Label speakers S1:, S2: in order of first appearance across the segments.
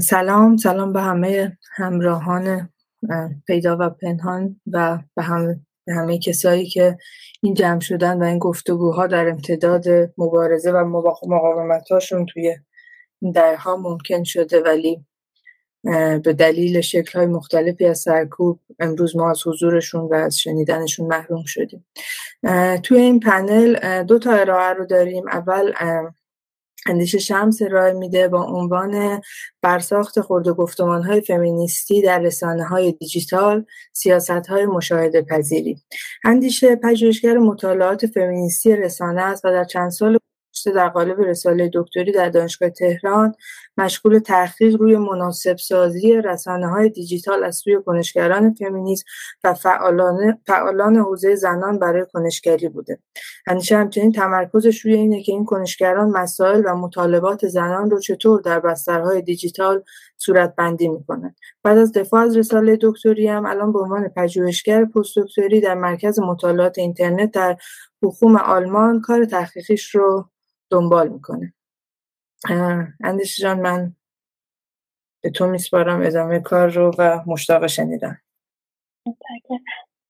S1: سلام سلام به همه همراهان پیدا و پنهان و به به همه کسایی که این جمع شدن و این گفتگوها در امتداد مبارزه و مقاومت هاشون توی این درها ممکن شده. ولی به دلیل شکل های مختلفی از سرکوب امروز ما از حضورشون و از شنیدنشون محروم شدیم. توی این پنل دو تا ارائه رو داریم. اول اندیشه شمس ارائه میده با عنوان برساخت خورد گفتمان های فمینیستی در رسانه های دیجیتال سیاست های مشاهده پذیری اندیشه پژوهشگر مطالعات فمینیستی رسانه است و در چند سال در قالب رساله دکتری در دانشگاه تهران مشغول تحقیق روی مناسب سازی رسانه های دیجیتال از سوی کنشگران فمینیسم و فعالان, فعالان حوزه زنان برای کنشگری بوده. همیشه همچنین تمرکزش روی اینه که این کنشگران مسائل و مطالبات زنان رو چطور در بسترهای دیجیتال صورت بندی می‌کنن بعد از دفاع از رساله دکتری هم الان به عنوان پژوهشگر پست دکتری در مرکز مطالعات اینترنت در حکوم آلمان کار تحقیقیش رو دنبال می‌کنه. اندیش جان من به تو میسپارم ادامه کار رو و مشتاق شنیدم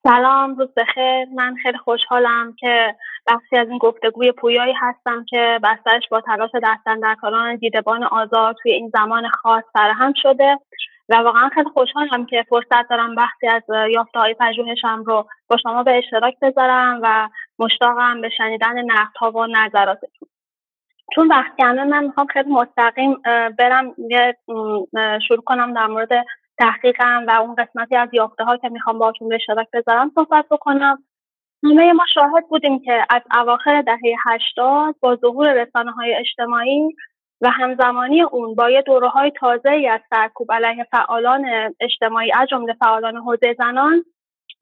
S2: سلام روز بخیر. من خیلی خوشحالم که بخشی از این گفتگوی پویایی هستم که بسترش با تلاش دستندرکاران دیدبان آزار توی این زمان خاص سرهم شده و واقعا خیلی خوشحالم که فرصت دارم بخشی از یافته های پژوهشم رو با شما به اشتراک بذارم و مشتاقم به شنیدن نقدها و نظراتتون. چون وقت کمه من می‌خوام خیلی مستقیم برم شروع کنم در مورد تحقیقم و اون قسمتی از یافته ها که می‌خوام باشون به اشتراک بذارم صحبت بکنم. همه ما شاهد بودیم که از اواخر دهه هشتاد با ظهور رسانه های اجتماعی و همزمانی اون با یه دوره های تازه ای از سرکوب علیه فعالان اجتماعی از جمله فعالان حوزه زنان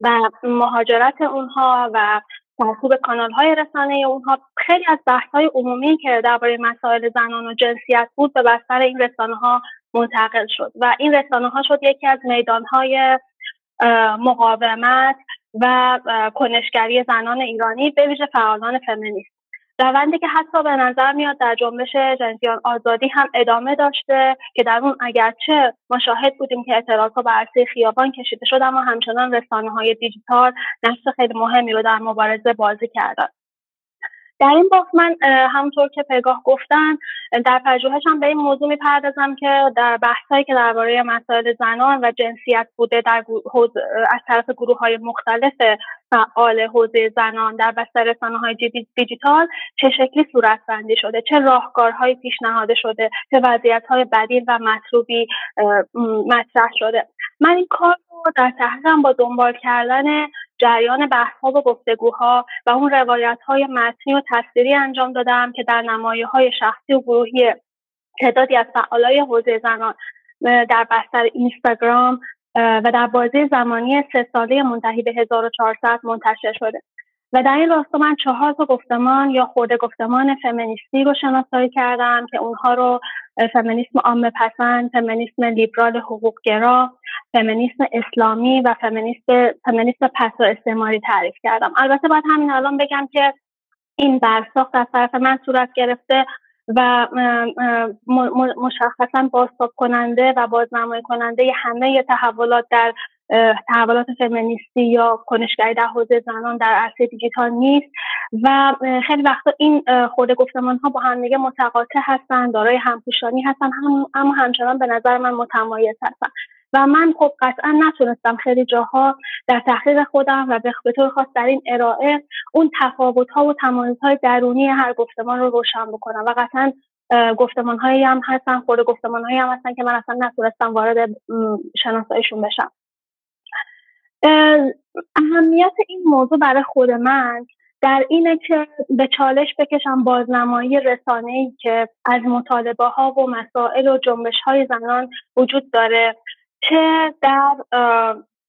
S2: و مهاجرت اونها و سرکوب کانال های رسانه اونها خیلی از بحث های عمومی که درباره مسائل زنان و جنسیت بود به بستر این رسانه ها منتقل شد و این رسانه ها شد یکی از میدان های مقاومت و کنشگری زنان ایرانی به ویژه فعالان فمینیست. روندی که حتی به نظر میاد در جنبش جنسیان آزادی هم ادامه داشته که در اون اگرچه ما شاهد بودیم که ها بر عرصه خیابان کشیده شد اما همچنان رسانه های دیجیتال نقش خیلی مهمی رو در مبارزه بازی کردن. در این بحث من همونطور که پگاه گفتن در پژوهشم به این موضوع می‌پردازم که در بحثهایی که درباره مسائل زنان و جنسیت بوده در از طرف گروه های مختلف فعال حوزه زنان در بستر رسانه های دیجیتال چه شکلی صورت بندی شده چه راهکارهایی پیشنهاده شده چه وضعیت های بدیل و مطلوبی مطرح شده. من این کار رو در تحقیقم با دنبال کردن جریان بحث و گفتگوها و اون روایت های متنی و تصویری انجام دادم که در نمایه های شخصی و گروهی تعدادی از فعالای حوزه زنان در بستر اینستاگرام و در بازی زمانی سه ساله منتهی به 1400 منتشر شده. و در این راستا من چهار تا گفتمان یا خورده گفتمان فمینیستی رو شناسایی کردم که اونها رو فمینیسم عام پسند، فمینیسم لیبرال حقوقگرا، فمینیسم اسلامی و فمینیسم فمینیسم پس و استعماری تعریف کردم. البته باید همین الان بگم که این برساخت از طرف من صورت گرفته و مشخصا بازتاب کننده و بازنمایی کننده همه تحولات در تحولات فمینیستی یا کنشگری در حوزه زنان در عرصه دیجیتال نیست و خیلی وقتا این خورده گفتمان ها با هم دیگه متقاطع هستن دارای همپوشانی هستن هم اما همچنان به نظر من متمایز هستن. و من خب قطعا نتونستم خیلی جاها در تحقیق خودم و به طور خاص در این ارائه اون تفاوت ها و تمایز های درونی هر گفتمان رو روشن بکنم. و قطعا گفتمان هایی هم هستن خود گفتمان هایی هم هستن که من اصلا نتونستم وارد شناساییشون بشم. اهمیت این موضوع برای خود من در اینه که به چالش بکشم بازنمایی رسانه ای که از مطالبه ها و مسائل و جنبش های زنان وجود داره چه در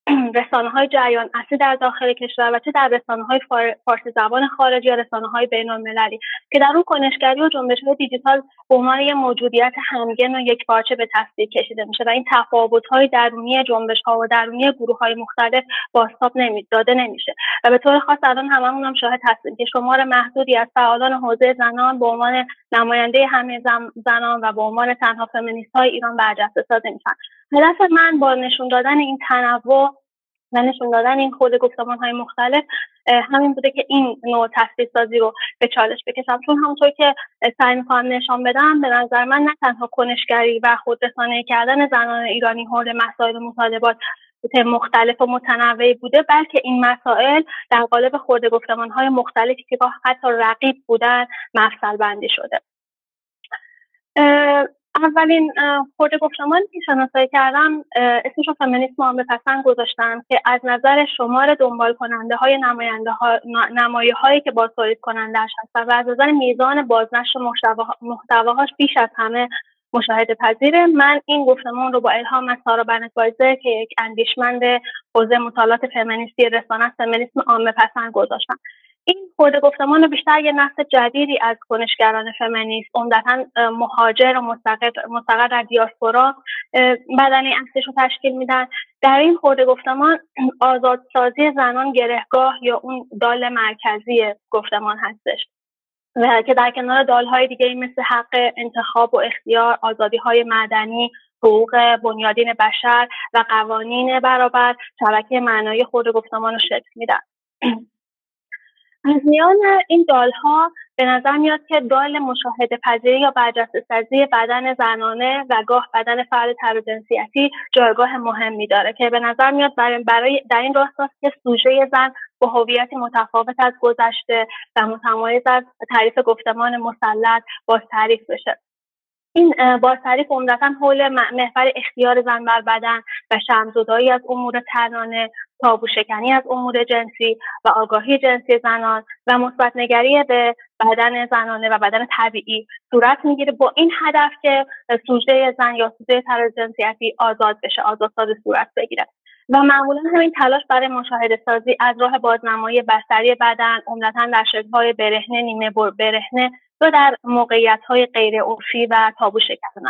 S2: رسانه های جریان اصلی در داخل کشور و چه در رسانه های فارسی زبان خارجی یا رسانه های بین المللی که در اون کنشگری و جنبش های دیجیتال به عنوان یک موجودیت همگن و یک پارچه به تصویر کشیده میشه و این تفاوت های درونی جنبش ها و درونی گروه های مختلف باستاب نمی داده نمیشه و به طور خاص الان هممون هم شاهد هستیم که شمار محدودی از فعالان حوزه زنان به عنوان نماینده همه زنان و به عنوان تنها فمینیست های ایران برجسته سازی میشن. هدف من با نشون دادن این تنوع و نشون دادن این خود گفتمان های مختلف همین بوده که این نوع تصویر سازی رو به چالش بکشم. چون همونطور که سعی می‌کنم نشان بدم به نظر من نه تنها کنشگری و خودرسانه کردن زنان ایرانی حول مسائل و مطالبات مختلف و متنوعی بوده بلکه این مسائل در قالب خورده گفتمان های مختلفی که حتی رقیب بودن مفصل بندی شده اولین خورده گفتمان که شناسایی کردم اسمش فمینیسم عامه پسند گذاشتم که از نظر شمار دنبال کننده های نماینده ها نمایه هایی که باز تولید کنندهش هستن و از نظر میزان بازنشر محتواهاش بیش از همه مشاهده پذیره من این گفتمان رو با الهام از سارا بنتوایزر که یک اندیشمند حوزه مطالعات فمینیستی رسانه فمینیسم عامه پسند گذاشتم. این خورده گفتمان بیشتر یه نسل جدیدی از کنشگران فمینیست عمدتا مهاجر و مستقر در دیاسپورا بدنی اصلش رو تشکیل میدن. در این خورده گفتمان آزادسازی زنان گرهگاه یا اون دال مرکزی گفتمان هستش. و که در کنار دالهای دیگه مثل حق انتخاب و اختیار آزادی های مدنی حقوق بنیادین بشر و قوانین برابر شبکه معنای خود گفتمان رو شکل میدن. از میان این دالها به نظر میاد که دال مشاهده پذیری یا برجسته سازی بدن زنانه و گاه بدن فرد تر جنسیتی جایگاه مهمی داره که به نظر میاد برای, در این راستاست که سوژه زن با هویتی متفاوت از گذشته و متمایز از تعریف گفتمان مسلط باز تعریف بشه. این تعریف عمدتا حول محور اختیار زن بر بدن و شمزدایی از امور تنانه تابو شکنی از امور جنسی و آگاهی جنسی زنان و مثبت نگری به بدن زنانه و بدن طبیعی صورت می‌گیره. با این هدف که سوژه زن یا سوژه تراز جنسیتی آزاد بشه آزادساز صورت بگیره. و معمولا همین تلاش برای مشاهده سازی از راه بازنمایی بستری بدن عمدتا در شکلهای برهنه نیمه برهنه و در موقعیت های غیر عرفی و تابو شکن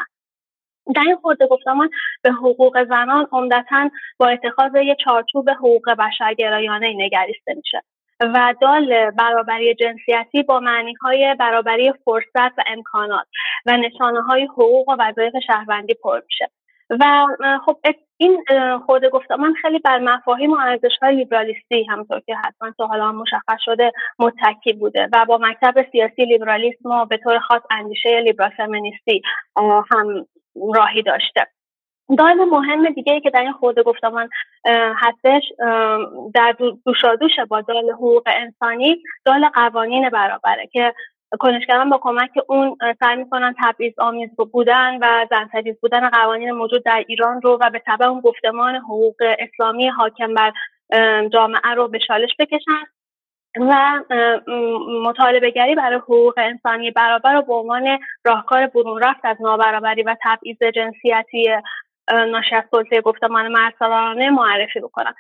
S2: در این خورده گفتمان به حقوق زنان عمدتا با اتخاذ یک چارچوب حقوق بشرگرایانه نگریسته میشه و دال برابری جنسیتی با معنی های برابری فرصت و امکانات و نشانه های حقوق و وظایف شهروندی پر میشه. و خب این خود گفتمان خیلی بر مفاهیم و ارزش های لیبرالیستی همطور که حتما تا حالا مشخص شده متکی بوده و با مکتب سیاسی لیبرالیسم و به طور خاص اندیشه لیبرال فمینیستی هم راهی داشته. دال مهم دیگه ای که در این خورده گفتمان هستش در دوشادوش با دال حقوق انسانی دال قوانین برابره که کنشگران با کمک اون سعی می‌کنن تبعیض آمیز بودن و زن بودن قوانین موجود در ایران رو و به طبع اون گفتمان حقوق اسلامی حاکم بر جامعه رو به شالش بکشن و مطالبه گری برای حقوق انسانی برابر رو به عنوان راهکار برون رفت از نابرابری و تبعیض جنسیتی ناشی از گفتمان مرسالانه معرفی بکنن.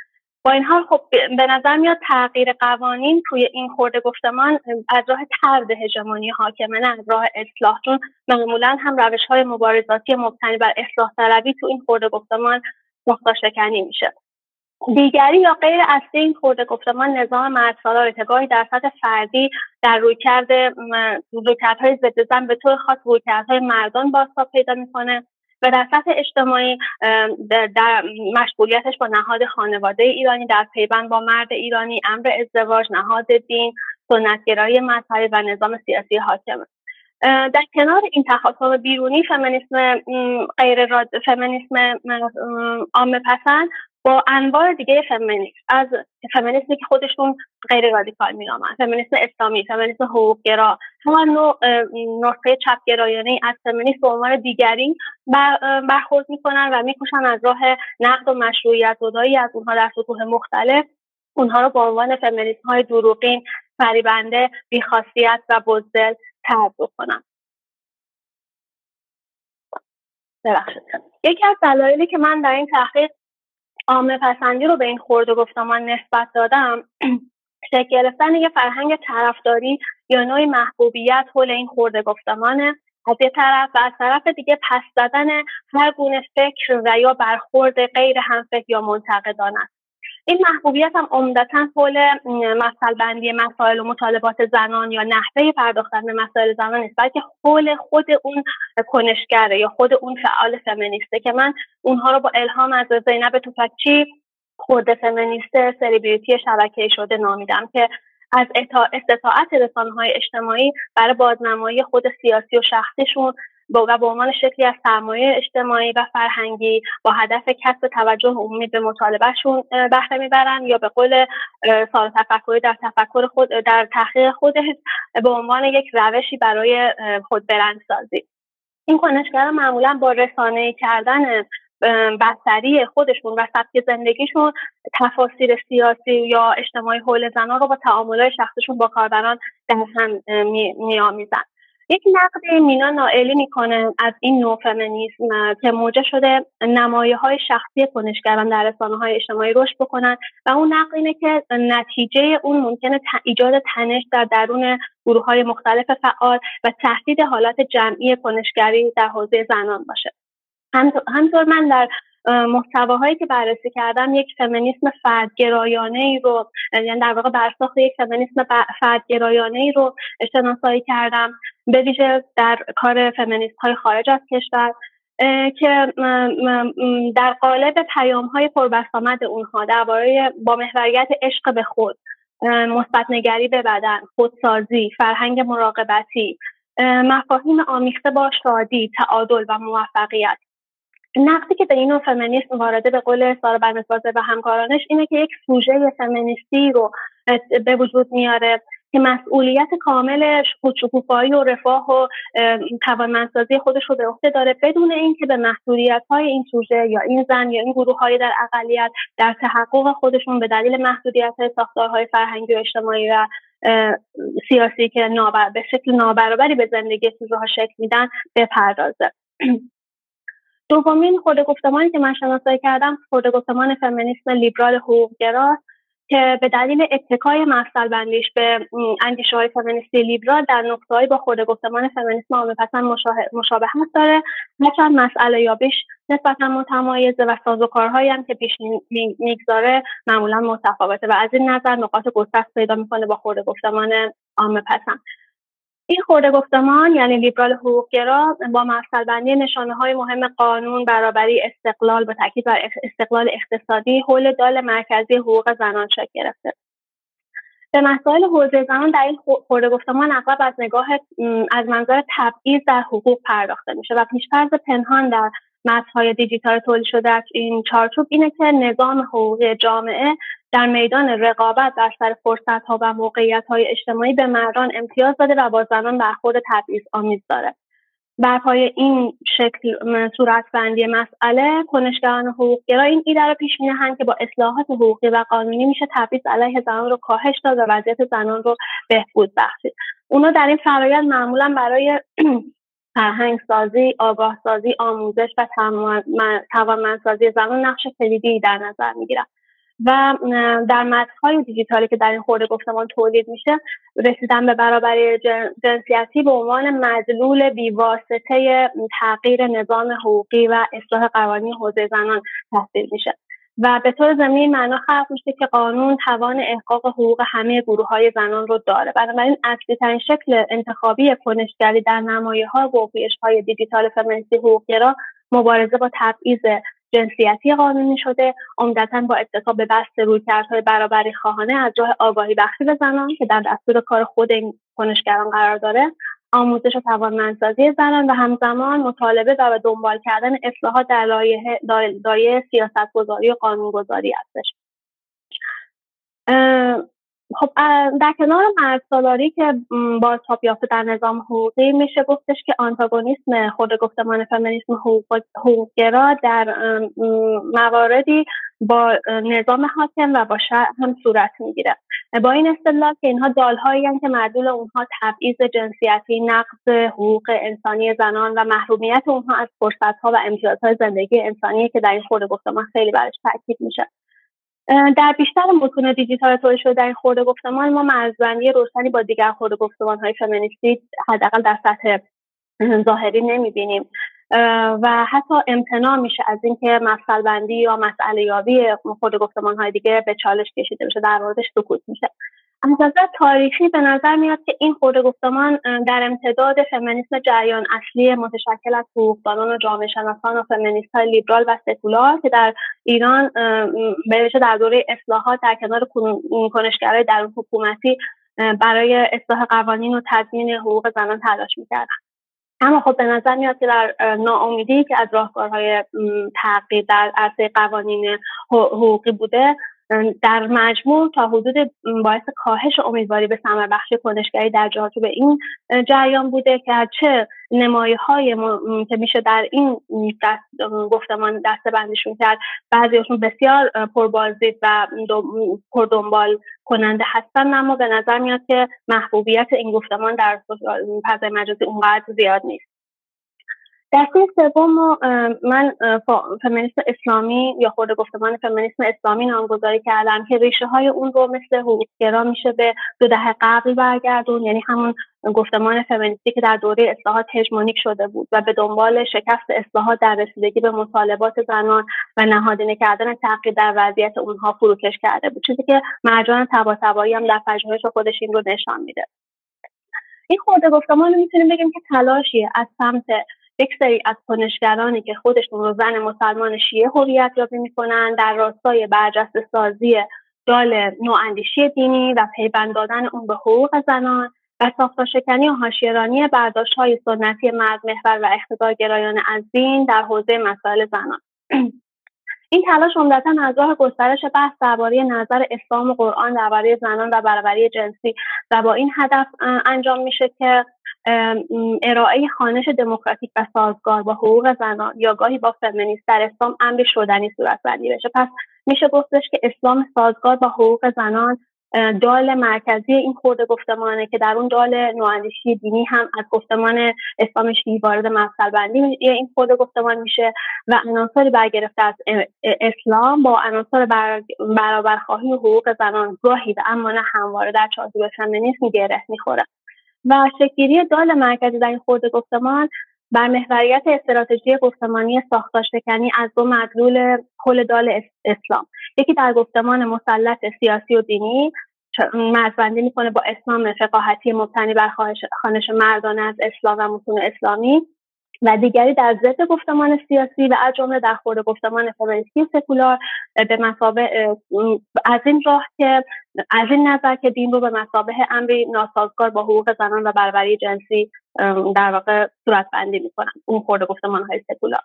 S2: با این حال خب به نظر میاد تغییر قوانین توی این خورده گفتمان از راه ترد هژمونی حاکمه نه از راه اصلاح چون معمولا هم روش های مبارزاتی مبتنی بر اصلاح طلبی تو این خورده گفتمان مختا شکنی میشه. دیگری یا غیر اصلی این خورده گفتمان نظام مردسالار ارتگاهی در سطح فردی در رویکرد رویکردهای ضد زن به طور خاص رویکردهای مردان بازتاب پیدا می‌کنه. و در سطح اجتماعی در مشغولیتش با نهاد خانواده ایرانی در پیوند با مرد ایرانی امر ازدواج نهاد دین سنتگرایی مذهبی و نظام سیاسی حاکمه در کنار این تخاطب بیرونی فمینیسم غیر راد... فمینیسم عامه پسند با انواع دیگه فمینیسم از فمینیسمی که خودشون غیر رادیکال مینامن فمینیسم اسلامی فمینیسم حقوقگرا. همان نوع نسخه چپگرایانه از فمینیسم به عنوان دیگری برخورد می‌کنن و میکوشن از راه نقد و مشروعیت زدایی از اونها در سطوح مختلف. اونها رو به عنوان فمینیسم های دروغین فریبنده بیخاصیت و بزدل ترد بکنن. ببخشید. یکی از دلایلی که من در این تحقیق عامه پسندی رو به این خورده گفتمان نسبت دادم شکل گرفتن یه فرهنگ طرفداری یا نوعی محبوبیت حول این خورده گفتمانه. از یه طرف و از طرف دیگه پس زدن هر گونه فکر و یا برخورد غیر همفکر یا منتقدان است این محبوبیت هم عمدتا حول مسئله بندی مسائل و مطالبات زنان یا نحوه پرداختن به مسائل زنان نیست بلکه حول خود اون کنشگره یا خود اون فعال فمینیسته که من اونها رو با الهام از زینب توفکچی خورده فمینیست سلیبریتی شبکه شده نامیدم که از استطاعت رسانه های اجتماعی برای بازنمایی خود سیاسی و شخصیشون و به عنوان شکلی از سرمایه اجتماعی و فرهنگی با هدف کسب توجه عمومی به مطالبهشون بهره می‌برن یا به قول سال تفکری در تفکر خود در تحقیق خودش به عنوان یک روشی برای خود برندسازی. این کنشگران معمولا با رسانه کردن بستری خودشون و سبک زندگیشون تفاصیل سیاسی یا اجتماعی حول زنان رو با تعاملهای شخصشون با کاربران در هم میآمیزن یک نقد مینا نائلی می‌کنه از این نوع فمینیسم که موجه شده نمایه های شخصی کنشگران در رسانه های اجتماعی رشد بکنن. و اون نقد اینه که نتیجه اون ممکنه ایجاد تنش در درون گروه های مختلف فعال و تهدید حالات جمعی کنشگری در حوزه زنان باشه. همطور من در محتواهایی که بررسی کردم یک فمینیسم فردگرایانه ای رو یعنی در واقع برساخت یک فمینیسم فردگرایانه ای رو شناسایی کردم. به ویژه در کار فمینیست های خارج از کشور که در قالب پیام های پربسامد اونها درباره با محوریت عشق به خود مثبت نگری به بدن خودسازی فرهنگ مراقبتی مفاهیم آمیخته با شادی تعادل و موفقیت. نقدی که به این فمینیسم وارده به قول سارا برنسبازه و همکارانش اینه که یک سوژه فمینیستی رو به وجود میاره که مسئولیت کامل خودشکوفایی و رفاه و توانمندسازی خودش رو به عهده داره بدون اینکه به محدودیت های این سوژه یا این زن یا این گروه های در اقلیت در تحقق خودشون به دلیل محدودیت های ساختارهای فرهنگی و اجتماعی و سیاسی که نابر... به شکل نابرابری به زندگی سوژه ها شکل میدن بپردازه. دومین خود گفتمانی که من شناسایی کردم خود گفتمان فمینیسم لیبرال حقوقگراست که به دلیل اتکای مفصل بندیش به اندیشه های فمینیستی لیبرال در نقطههایی با خود گفتمان فمینیسم عامه پسند مشابهت داره هرچند مسئله یابیش نسبتا متمایزه و سازوکارهایی هم که پیش می‌گذاره معمولا متفاوته و از این نظر نقاط گسترس پیدا می‌کنه با خورده گفتمان عامه پسند این خورده گفتمان یعنی لیبرال حقوقگرا با بندی نشانه های مهم قانون برابری استقلال با تاکید بر استقلال اقتصادی حول دال مرکزی حقوق زنان شکل گرفته. به مسائل حوزه زنان در این خورده گفتمان اغلب از نگاه از منظر تبعیض در حقوق پرداخته میشه و پیشفرض پنهان در متنهای دیجیتال تولید شده از این چارچوب اینه که نظام حقوقی جامعه در میدان رقابت در سر فرصت ها و موقعیت های اجتماعی به مردان امتیاز داده و با زنان برخورد تبعیض آمیز داره. بر پای این شکل صورت بندی مسئله کنشگران حقوقگرا این ایده را پیش می‌نهند که با اصلاحات حقوقی و قانونی میشه تبعیض علیه زنان رو کاهش داد و وضعیت زنان رو بهبود بخشید. اونا در این فرایند معمولا برای فرهنگ سازی، آگاه سازی، آموزش و توانمندسازی زنان نقش کلیدی در نظر می‌گیرن و در متنهای دیجیتالی که در این خورده گفتمان تولید میشه رسیدن به برابری جنسیتی به عنوان مدلول بیواسطه تغییر نظام حقوقی و اصلاح قوانین حوزه زنان تحصیل میشه. و به طور زمین معنا خلق میشه که قانون توان احقاق حقوق همه گروه های زنان رو داره. بنابراین اصلی ترین شکل انتخابی کنشگری در نمایه ها و های دیجیتال فمینیستی حقوقگرا مبارزه با تبعیض جنسیتی قانونی شده. عمدتا با اتفاق به بست رویکردهای برابری خواهانه از راه آگاهی بخشی به زنان که در دستور کار خود این کنشگران قرار داره. آموزش و توانمندسازی زنان و همزمان مطالبه و دنبال کردن اصلاحات در لایه سیاست گذاری و قانون گذاری هستش خب در کنار مرد که با یافته در نظام حقوقی میشه گفتش که آنتاگونیسم خود گفتمان فمینیسم حقوق حقوقگرا در مواردی با نظام حاکم و با شهر هم صورت می‌گیره. با این اصطلاح که اینها دالهایی که مدلول اونها تبعیض جنسیتی نقض حقوق انسانی زنان و محرومیت اونها از فرصتها و امتیازهای زندگی انسانی که در این خورده گفتمان خیلی برش تاکید میشه. در بیشتر متون دیجیتال تولید شده در این خورده گفتمان ما مرزبندی روشنی با دیگر خورده گفتمان های فمینیستی حداقل در سطح ظاهری نمی‌بینیم. و حتی امتناع میشه از اینکه مسئله بندی یا مسئله یابی خود گفتمان های دیگه به چالش کشیده بشه در موردش سکوت میشه. از نظر تاریخی به نظر میاد که این خورده گفتمان در امتداد فمینیسم جریان اصلی متشکل از حقوقدانان و جامعه شناسان و فمینیست های لیبرال و سکولار که در ایران به در دوره اصلاحات در کنار کنشگرای در حکومتی برای اصلاح قوانین و تضمین حقوق زنان تلاش می‌کردن. اما خب به نظر میاد که در ناامیدی که از راهکارهای تغییر در عرصه قوانین حقوقی بوده در مجموع تا حدود باعث کاهش امیدواری به ثمر بخش کنشگری در به این جریان بوده که چه نمایه های که میشه در این دست گفتمان دسته بندیشون کرد بعضیشون بسیار پربازدید و پردنبال کننده هستن اما به نظر میاد که محبوبیت این گفتمان در فضای مجازی اونقدر زیاد نیست. دسته سوم من فمینیسم اسلامی یا خورده گفتمان فمینیسم اسلامی نامگذاری کردم که ریشه های اون رو مثل حقوقگرا میشه به دو دهه قبل برگردون. یعنی همون گفتمان فمینیستی که در دوره اصلاحات هژمونیک شده بود و به دنبال شکست اصلاحات در رسیدگی به مطالبات زنان و نهادینه کردن تغییر در وضعیت اونها فروکش کرده بود. چیزی که مرجان تباتبایی هم در پژوهش خودش این رو نشان میده. این خورده گفتمان رو می‌تونیم بگیم که تلاشیه از سمت یک سری از کنشگرانی که خودشون رو زن مسلمان شیعه هویت یابی می‌کنن در راستای برجسته سازی دال نواندیشی دینی و پیوند دادن اون به حقوق زنان و ساختارشکنی و حاشیهرانی برداشت های سنتی مرد محور و اقتدار گرایانه از دین در حوزه مسائل زنان. این تلاش عمدتا از راه گسترش بحث درباره نظر اسلام و قرآن درباره زنان و برابری جنسی و با این هدف انجام میشه که ارائه خانش دموکراتیک و سازگار با حقوق زنان یا گاهی با فمینیست در اسلام امری شدنی صورت بندی بشه. پس میشه گفتش که اسلام سازگار با حقوق زنان دال مرکزی این خورده گفتمانه که در اون دال نواندیشی دینی هم از گفتمان اسلام شیعی وارد مفصل بندی این خورده گفتمان میشه و عناصری برگرفته از اسلام با عناصر برابرخواهی حقوق زنان گاهی و اما نه همواره در چارچوب فمینیسم گره می‌خوره. و شکلگیری دال مرکزی در این خورده گفتمان بر محوریت استراتژی گفتمانی ساختار شکنی از دو مدلول کل دال اسلام. یکی در گفتمان مسلط سیاسی و دینی مرزبندی می‌کنه با اسلام فقاهتی مبتنی بر خانش مردانه از اسلام و متون اسلامی. و دیگری در ضد گفتمان سیاسی و از جمله در خورده گفتمان فمینیستی سکولار به مسابه از این راه که از این نظر که دین رو به مسابه امری ناسازگار با حقوق زنان و برابری جنسی در واقع صورت بندی می‌کنن اون خورده گفتمان های سکولار.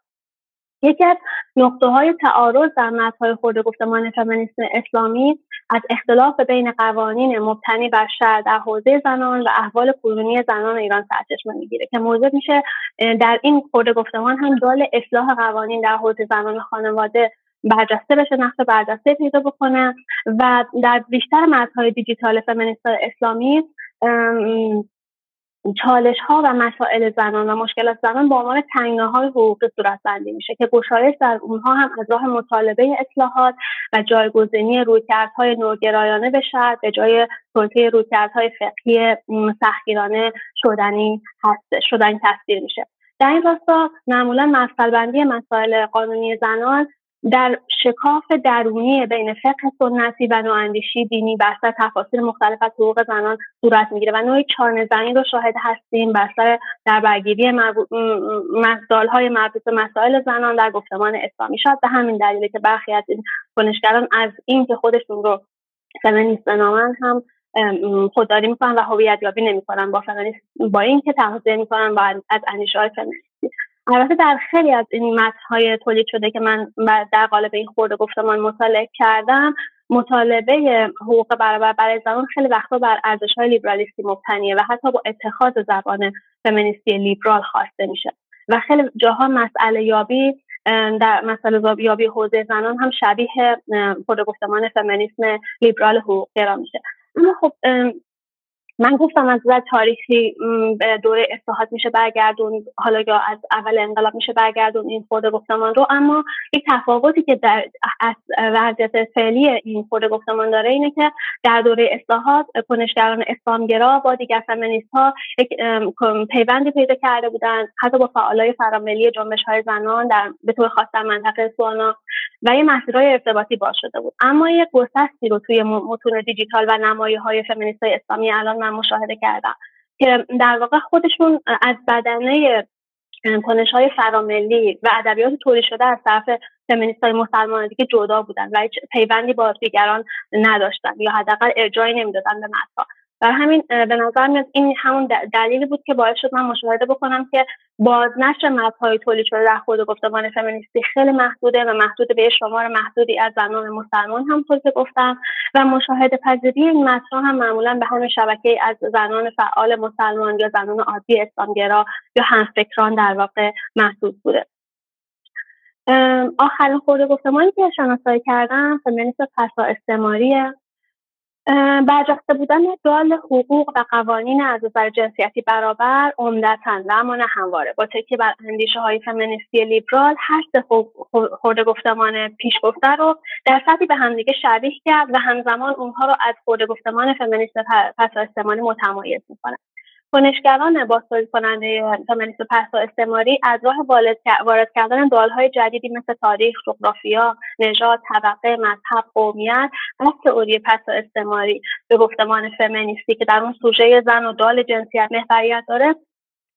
S2: یکی از نقطه های تعارض در متنهای خورده گفتمان فمینیسم اسلامی از اختلاف بین قوانین مبتنی بر شهر در حوزه زنان و احوال کنونی زنان ایران سرچشمه می‌گیره که موجب میشه در این خورده گفتمان هم دال اصلاح قوانین در حوزه زنان و خانواده برجسته بشه نقش برجسته پیدا بکنه و در بیشتر متنهای دیجیتال فمینیست اسلامی چالش ها و مسائل زنان و مشکلات زنان به عنوان تنگنه های حقوقی صورت بندی میشه که گشایش در اونها هم از راه مطالبه اصلاحات و جایگزینی رویکردهای نوگرایانه بشه به جای توطئه رویکردهای فقهی سختگیرانه شدنی هست شدنی تصویر میشه. در این راستا معمولا مسئله بندی مسائل قانونی زنان در شکاف درونی بین فقه سنتی و نواندیشی دینی بر سر تفاصیل مختلف از حقوق زنان صورت می‌گیره و نوعی چانه زنی رو شاهد هستیم بر سر در برگیری های مربوط به مسائل زنان در گفتمان اسلامی. شاید به همین دلیله که برخی از این کنشگران از این که خودشون رو فمینیست بنامن هم خودداری می‌کنن و هویت یابی نمی‌کنن با فمینیست با اینکه تغذیه می‌کنن با از اندیشه های فمینیستی. البته در خیلی از این های تولید شده که من در قالب این خورده گفتمان مطالعه کردم مطالبه حقوق برابر برای زنان خیلی وقتا بر ارزش های لیبرالیستی مبتنیه و حتی با اتخاذ زبان فمینیستی لیبرال خواسته میشه. و خیلی جاها مسئله یابی در مسئله یابی حوزه زنان هم شبیه خود گفتمان فمینیسم لیبرال حقوق میشه. اما خب من گفتم از نظر تاریخی به دوره اصلاحات میشه برگردون حالا یا از اول انقلاب میشه برگردون این خورده گفتمان رو. اما یک تفاوتی که در وضعیت فعلی این خورده گفتمان داره اینه که در دوره اصلاحات کنشگران اسلامگرا با دیگر فمینیست ها یک پیوندی پیدا کرده بودن حتی با فعالای فراملی جنبش های زنان در به طور خاص در منطقه سوانا و یه مسیرهای ارتباطی باز شده بود. اما یک گسستی رو توی متون دیجیتال و نمایه های فمینیست اسلامی الان من مشاهده کردم که در واقع خودشون از بدنه کنش های فراملی و ادبیات تولید شده از طرف فمینیست های مسلمان دیگه جدا بودن و هیچ پیوندی با دیگران نداشتن یا حداقل ارجایی نمی‌دادن به مطلب در همین به نظر میاد این همون دلیلی بود که باعث شد من مشاهده بکنم که بازنشر متنهای تولید شده در خود گفتمان فمینیستی خیلی محدوده و محدود به شمار محدودی از زنان مسلمان هم که گفتم و مشاهده پذیری این متنها هم معمولا به همین شبکه از زنان فعال مسلمان یا زنان عادی اسلامگرا یا همفکران در واقع محدود بوده. آخرین خورده گفتمانی که شناسایی کردم فمینیست پسا استعماریه. برجسته بودن دال حقوق و قوانین از نظر جنسیتی برابر عمدتا و اما نه همواره. با تکیه بر اندیشه های فمینیستی لیبرال هر سه خورده گفتمان پیش گفته رو در سطحی به همدیگه شبیه کرد و همزمان اونها رو از خورده گفتمان فمینیست پس استعمالی متمایز می‌کنه. کنشگران بازسازی کننده فمینیست پس استعماری از راه وارد کردن دالهای جدیدی مثل تاریخ جغرافیا نژاد طبقه مذهب قومیت و تئوری پس استعماری. به گفتمان فمینیستی که در اون سوژه زن و دال جنسیت محوریت داره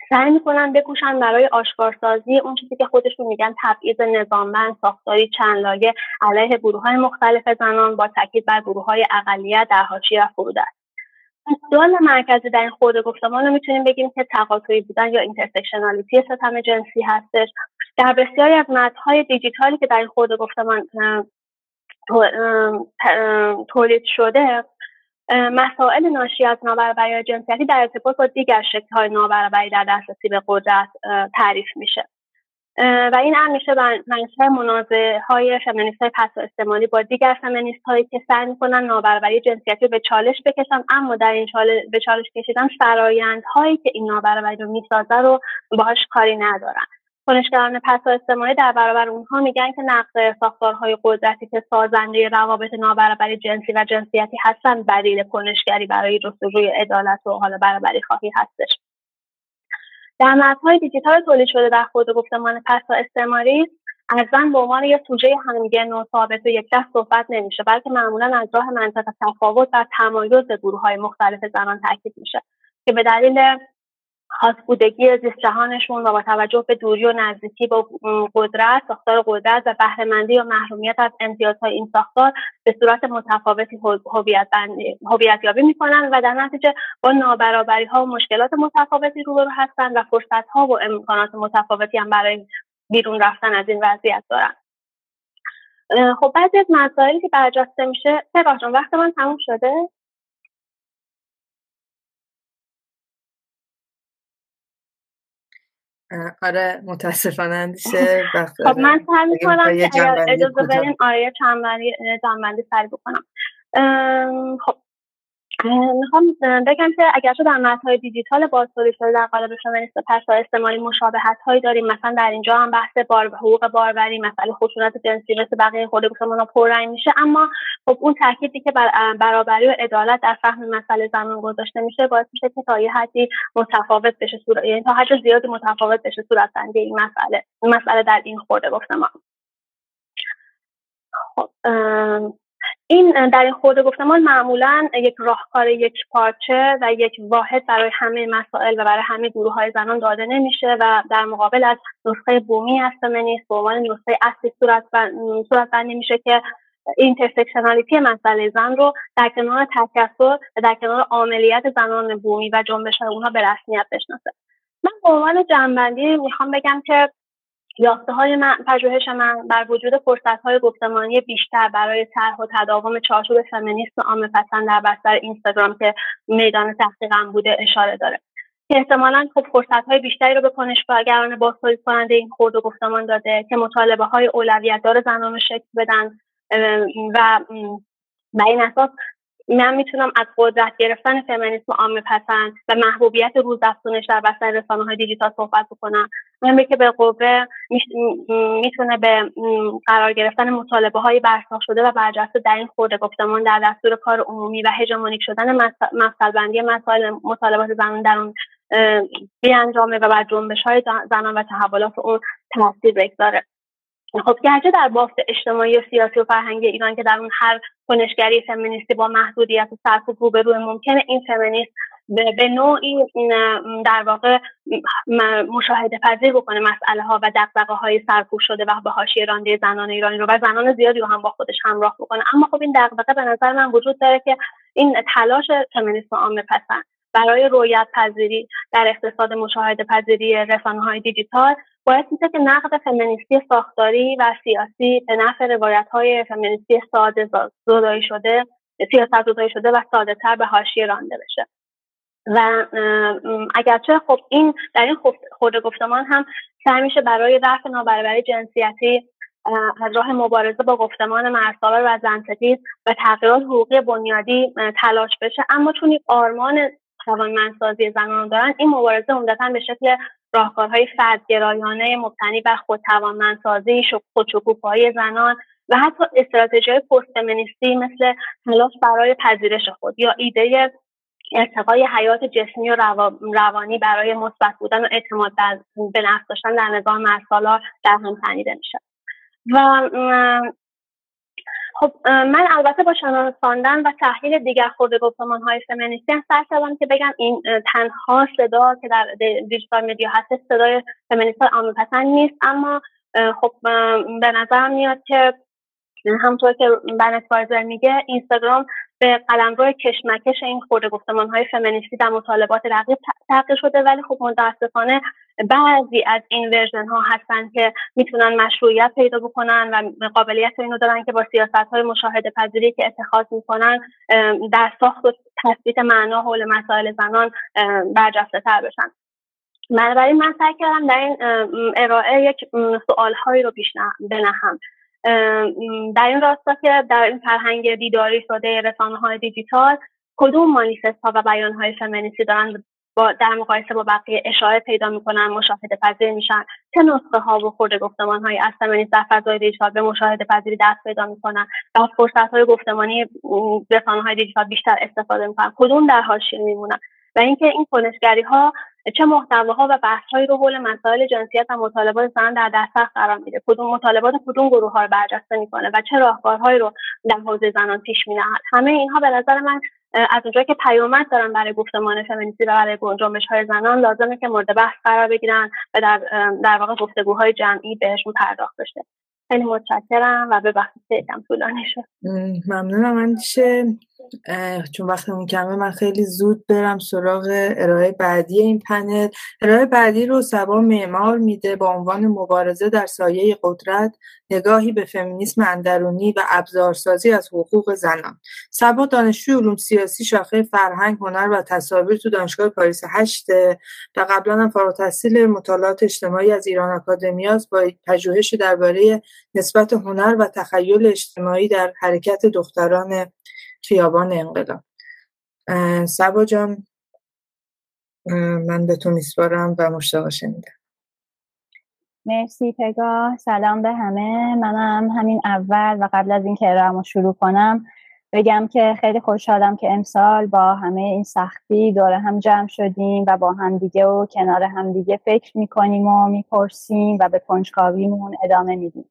S2: سعی می‌کنن بکوشن برای آشکارسازی اون چیزی که خودشون میگن تبعیض نظاممند ساختاری چند لایه علیه گروه های مختلف زنان با تاکید بر گروه های اقلیت در حاشیه و فرود سوال مرکزی در این خرده گفتمان رو می‌تونیم بگیم که تقاطعی بودن یا intersectionality ستم جنسی هستش. در بسیاری از متنهای دیجیتالی که در این خرده گفتمان تولید شده مسائل ناشی از نابرابری جنسیتی در ارتباط با دیگر شکل‌های نابرابری در دسترسی به قدرت تعریف میشه. و این هم میشه منشأ منازعه های فمینیست های پسااستعماری با دیگر فمینیست هایی که سعی می‌کنن نابرابری جنسیتی رو به چالش بکشن اما در این چالش به چالش کشیدن فرایند هایی که این نابرابری رو می‌سازه رو باهاش کاری ندارن. کنشگران پس استعمالی در برابر اونها میگن که نقض ساختارهای قدرتی که سازنده روابط نابرابری جنسی و جنسیتی هستن بدیل کنشگری برای جستجوی عدالت و حالا برابری خواهی هستش. در متنهای دیجیتال تولید شده در خود گفتمان پس استعماری از زن به عنوان یک سوژه همگن و ثابت و یک دست صحبت نمیشه بلکه معمولا از راه منطق تفاوت و تمایز گروه های مختلف زنان تاکید میشه که به دلیل خاص بودگی زیست جهانشون و با توجه به دوری و نزدیکی با قدرت ساختار قدرت و بهرهمندی و محرومیت از امتیازهای این ساختار به صورت متفاوتی هویت یابی می‌کنن و در نتیجه با نابرابری ها و مشکلات متفاوتی روبرو هستن و فرصت ها و امکانات متفاوتی هم برای بیرون رفتن از این وضعیت دارن. خب بعضی از مسائلی که برجسته میشه سه وقت من تموم شده؟
S1: آره متاسفانه اندیشه
S2: خب من سعی می‌کنم اجازه بدین آره چند جنبندی سری بکنم. خب می‌خوام بگم که اگرچه در متنهای دیجیتال بازسازی شده در قالب فمینیست پس استعمالی مشابهت هایی داریم مثلا در اینجا هم بحث بار حقوق باروری مسئله خشونت جنسی مثل بقیه خود گفتمان پررنگ میشه اما خب اون تاکیدی که بر برابری و عدالت در فهم مسئله زمان گذاشته میشه باعث میشه که تا یه حدی متفاوت بشه صورت یعنی تا حد زیادی متفاوت بشه صورت این مسئله. مسئله در این خورده گفتمان خب این در خورده گفتمان معمولا یک راهکار یک پارچه و یک واحد برای همه مسائل و برای همه گروه های زنان داده نمیشه و در مقابل از نسخه بومی است نیست به عنوان نسخه اصلی صورت, بندی میشه که intersectionality مسئله زن رو در کنار تکثر و در کنار عاملیت زنان بومی و جنبش اونها به رسمیت بشناسه. من به عنوان جمع‌بندی می‌خوام بگم که یافته های من پژوهش من بر وجود فرصت های گفتمانی بیشتر برای طرح و تداوم چارچوب فمینیسم عامه پسند در بستر اینستاگرام که میدان تحقیقم بوده اشاره داره. که احتمالا خب فرصت های بیشتری رو به کنشگران بازسازی کننده این خرده گفتمان داده که مطالبه های اولویت دار زنان رو شکل بدن و به این اساس من می‌تونم از قدرت گرفتن فمینیسم عامه پسند و محبوبیت روزافزونش در بستر رسانه های دیجیتال صحبت بکنم. مهمه که به قوه می‌تونه به قرار گرفتن مطالبه های برساخ شده و برجسته در این خورده گفتمان در دستور کار عمومی و هژمونیک شدن مسئله بندی مسائل مطالبات زنان در اون بیانجامه و بر جنبش های زنان و تحولات اون تاثیر بگذاره. خب گرچه در بافت اجتماعی و سیاسی و فرهنگی ایران که در اون هر کنشگری فمینیستی با محدودیت و سرکوب روبروی ممکنه این فمینیست به نوعی در واقع مشاهده پذیر بکنه مسئله ها و دقدقه های سرکوب شده و به حاشیه رانده زنان ایرانی رو و زنان زیادی رو هم با خودش همراه بکنه. اما خب این دقدقه به نظر من وجود داره که این تلاش فمینیسم عامه پسند. برای رویت پذیری در اقتصاد مشاهده پذیری رسانه های دیجیتال باید میشه که نقد فمینیستی ساختاری و سیاسی به نفع روایت های فمینیستی ساده زدایی شده سیاست زدایی شده و ساده تر به حاشیه رانده بشه. و اگرچه خب این در این خورده گفتمان هم سعی میشه برای رفع نابرابری جنسیتی از راه مبارزه با گفتمان مرساور و زنستیز و تغییرات حقوقی بنیادی تلاش بشه. اما چون این آرمان توانمندسازی زنان دارن این مبارزه عمدتا به شکل راهکارهای فردگرایانه مبتنی بر خودتوانمندسازی خودشکوفایی زنان و حتی استراتژی های پست مثل تلاش برای پذیرش خود یا ایده ارتقای حیات جسمی و روانی برای مثبت بودن و اعتماد به نفس داشتن در نظام مرسالار در هم تنیده میشه و خب من البته با شناساندن و تحلیل دیگر خود گفتمان های فمینیستی هم سر کردم که بگم این تنها صدا که در digital media هست صدای فمینیست عامه پسند نیست. اما خب به نظر میاد که همونطور که بنت بارزر میگه اینستاگرام به قلمرو کشمکش این خرده گفتمان های فمینیستی در مطالبات رقیب تغییر شده. ولی خب متاسفانه بعضی از این ورژن ها هستن که می‌تونن مشروعیت پیدا بکنن و قابلیت اینو دارن که با سیاست های مشاهده پذیری که اتخاذ می‌کنن در ساخت و تثبیت معنا حول مسائل زنان برجسته تر بشن. بنابراین من سعی کردم در این ارائه یک سوال هایی رو پیش بنهم. در این راستا که در این فرهنگ دیداری شده رسانه های دیجیتال کدوم مانیفست ها و بیان های فمینیستی دارن با در مقایسه با بقیه اشاره پیدا می‌کنن مشاهده پذیر میشن؟ چه نسخه ها و خورده گفتمان های از فمینیست در فضای دیجیتال به مشاهده پذیری دست پیدا می‌کنن؟ و فرصت های گفتمانی رسانه های دیجیتال بیشتر استفاده می‌کنن؟ کدوم در حاشیه میمونن؟ و اینکه این کنشگری ها چه محتواها و بحثهایی رو حول مسائل جنسیت و مطالبات زن در دسترس قرار میده. کدوم مطالبات کدوم گروه ها رو برجسته می‌کنه و چه راهکارهایی رو در حوزه زنان پیش مینهد همه اینها به نظر من از اونجایی که پیامد دارن برای گفتمان فمینیستی و برای جنبش های زنان لازمه که مورد بحث قرار بگیرن و در در واقع گفتگوهای جمعی بهشون پرداخت بشه. خیلی متشکرم و وقت یکم طولانی شد.
S1: ممنونم من چون وقتمون کمه من خیلی زود برم سراغ ارائه بعدی این پنل. ارائه بعدی رو سبا معمار میده با عنوان مبارزه در سایه قدرت نگاهی به فمینیسم اندرونی و ابزارسازی از حقوق زنان. سبا دانشجوی علوم سیاسی شاخه فرهنگ هنر و تصاویر تو دانشگاه پاریس هشت و قبلا هم فارغ التحصیل مطالعات اجتماعی از ایران آکادمیاس با پژوهش درباره نسبت هنر و تخیل اجتماعی در حرکت دختران خیابان انقلاب. سبا جان من به تو میسپارم و مشتاق شنیدم
S3: مرسی پگاه سلام به همه. منم همین اول و قبل از اینکه ارائهمو شروع کنم بگم که خیلی خوشحالم که امسال با همه این سختی دور هم جمع شدیم و با همدیگه و کنار همدیگه فکر می‌کنیم و می‌پرسیم و به کنجکاویمون ادامه میدیم.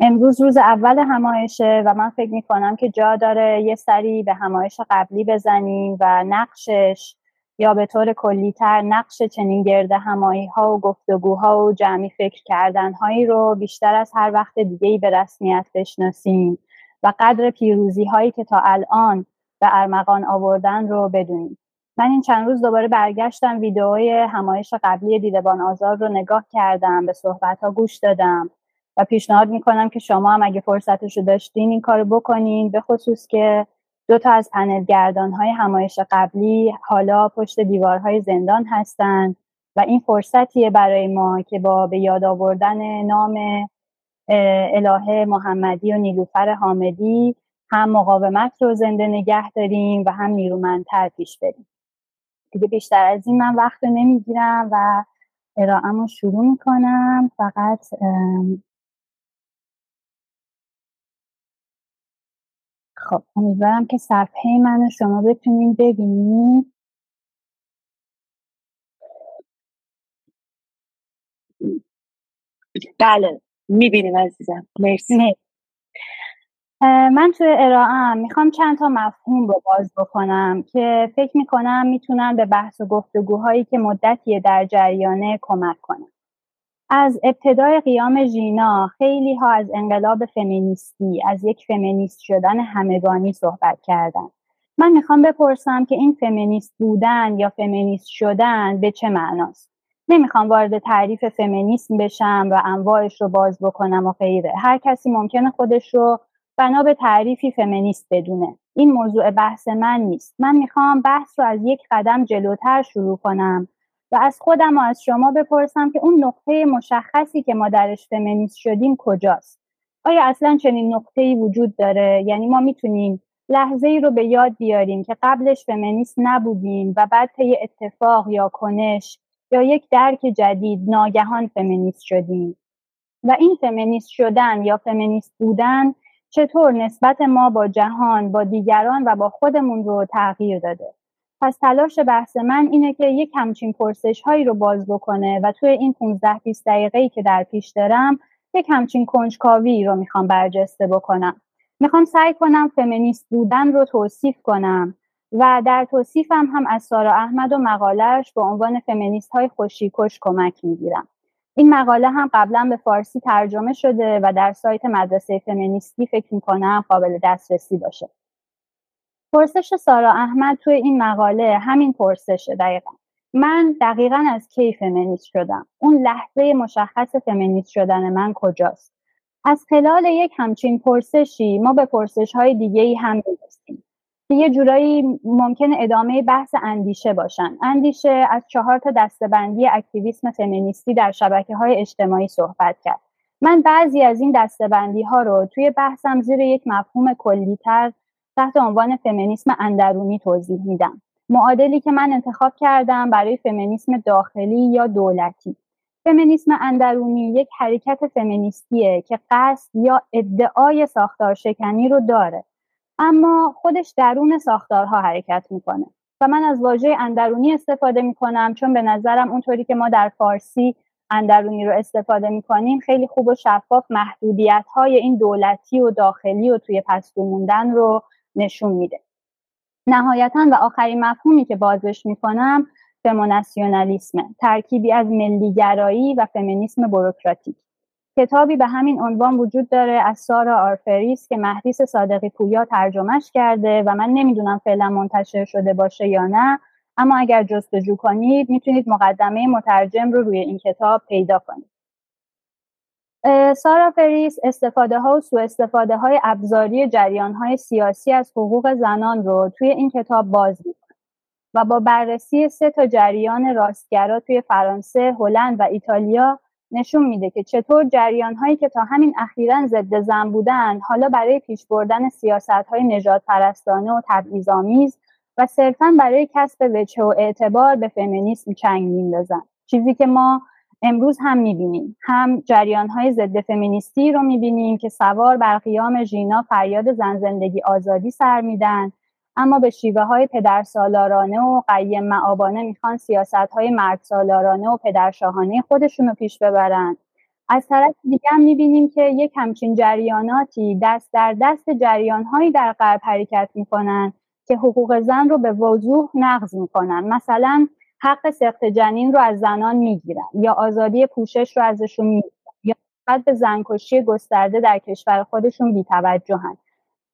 S3: امروز روز اول همایشه و من فکر می‌کنم که جا داره یه سری به همایش قبلی بزنیم و نقشش یا به طور کلیتر نقش چنین گرد همایی ها و گفتگوها و جمعی فکر کردن هایی رو بیشتر از هر وقت دیگه به رسمیت بشناسیم و قدر پیروزی هایی که تا الان به ارمغان آوردن رو بدونیم. من این چند روز دوباره برگشتم ویدئوی همایش قبلی دیدبان آزار رو نگاه کردم به صحبت ها گوش دادم. و پیشنهاد می‌کنم که شما هم اگه فرصتش رو داشتین این کارو بکنین به خصوص که دو تا از پنل گردان های همایش قبلی حالا پشت دیوارهای زندان هستند و این فرصتیه برای ما که با به یاد آوردن نام الهه محمدی و نیلوفر حامدی هم مقاومت رو زنده نگه داریم و هم نیرومندتر پیش بریم. دیگه بیشتر از این من وقت نمی‌گیرم و ارائم رو شروع می‌کنم. فقط خب امیدوارم که صفحه من شما بتونین ببینید
S4: بله می‌بینیم عزیزم. مرسی.
S3: من توی ارائه می‌خوام چند تا مفهوم رو باز بکنم که فکر می‌کنم می‌تونن به بحث و گفتگوهایی که مدتیه در جریانه کمک کنم از ابتدای قیام ژینا خیلی ها از انقلاب فمینیستی از یک فمینیست شدن همگانی صحبت کردن. من می‌خوام بپرسم که این فمینیست بودن یا فمینیست شدن به چه معناست؟ نمی‌خوام وارد تعریف فمینیسم بشم و انواعش رو باز بکنم و غیره. هر کسی ممکنه خودش رو بنا به تعریفی فمینیست بدونه. این موضوع بحث من نیست. من می‌خوام بحث رو از یک قدم جلوتر شروع کنم و از خودم و از شما بپرسم که اون نقطه مشخصی که ما درش فمینیست شدیم کجاست؟ آیا اصلا چنین نقطه ای وجود داره؟ یعنی ما می‌تونیم لحظه ای رو به یاد بیاریم که قبلش فمینیست نبودیم و بعد طی اتفاق یا کنش یا یک درک جدید ناگهان فمینیست شدیم. و این فمینیست شدن یا فمینیست بودن چطور نسبت ما با جهان با دیگران و با خودمون رو تغییر داده؟ پس تلاش بحث من اینه که یک همچین پرسش هایی رو باز بکنه و توی این 15 20 دقیقه که در پیش دارم یک همچین کنجکاوی رو می‌خوام برجسته بکنم. می‌خوام سعی کنم فمینیست بودن رو توصیف کنم و در توصیفم هم از سارا احمد و مقالهش به عنوان فمینیست های خوشیکش کمک می‌گیرم. این مقاله هم قبلا به فارسی ترجمه شده و در سایت مدرسه فمینیستی فکر می‌کنم قابل دسترسی باشه. پرسش سارا احمد توی این مقاله همین پرسشه دقیقا. من دقیقا از کی فمینیست شدم؟ اون لحظه مشخص فمینیست شدن من کجاست؟ از خلال یک همچین پرسشی ما به پرسش های دیگه ای هم می‌رسیم. که یه جورایی ممکن ادامه بحث اندیشه باشن. اندیشه از چهار تا دستبندی اکتیویسم فمینیستی در شبکه های اجتماعی صحبت کرد. من بعضی از این دستبندی ها رو توی بحثم زیر یک مفهوم کلیتر تحت عنوان فمینیسم اندرونی توضیح میدم. معادلی که من انتخاب کردم برای فمینیسم داخلی یا دولتی. فمینیسم اندرونی یک حرکت فمینیستیه که قصد یا ادعای ساختار شکنی رو داره. اما خودش درون ساختارها حرکت می‌کنه. و من از واژه اندرونی استفاده می‌کنم چون به نظرم اونطوری که ما در فارسی اندرونی رو استفاده می‌کنیم خیلی خوب و شفاف محدودیت های این دولتی و داخلی و توی پستو موندن رو نشون میده. نهایتا و آخرین مفهومی که بازش می‌کنم فموناسیونالیسمه ترکیبی از ملیگرایی و فمینیسم بروکراتیک. کتابی به همین عنوان وجود داره از سارا آرفریس که مهدیس صادقی پویا ترجمهش کرده و من نمی‌دونم فعلا منتشر شده باشه یا نه اما اگر جستجو کنید می‌تونید مقدمه مترجم رو روی این کتاب پیدا کنید. سارا فریس استفاده ها و سوء استفاده های ابزاری جریان های سیاسی از حقوق زنان رو توی این کتاب باز می‌کنه و با بررسی سه تا جریان راستگرا توی فرانسه، هلند و ایتالیا نشون میده که چطور جریان هایی که تا همین اخیرا ضد زن بودن حالا برای پیش بردن سیاست های نجات پرستانه و تبعیض‌آمیز و صرفا برای کسب وجه و اعتبار به فمینیسم چنگ میندازن چیزی که ما امروز هم می‌بینیم. هم جریان های ضد فمینیستی رو می‌بینیم که سوار بر قیام ژینا فریاد زن زندگی آزادی سر میدن. اما به شیوه های پدر سالارانه و قیم معابانه می‌خوان سیاست های مرد سالارانه و پدرشاهانه خودشون رو پیش ببرن. از طرف دیگه هم می‌بینیم که یک همچین جریاناتی دست در دست جریانهایی در غرب حرکت می‌کنن که حقوق زن رو به وضوح نقض می‌کنن. مثلا حق سخت جنین رو از زنان می‌گیرن یا آزادی پوشش رو ازشون می‌گیرن یا بعد به زنکشی گسترده در کشور خودشون بیتوجهن.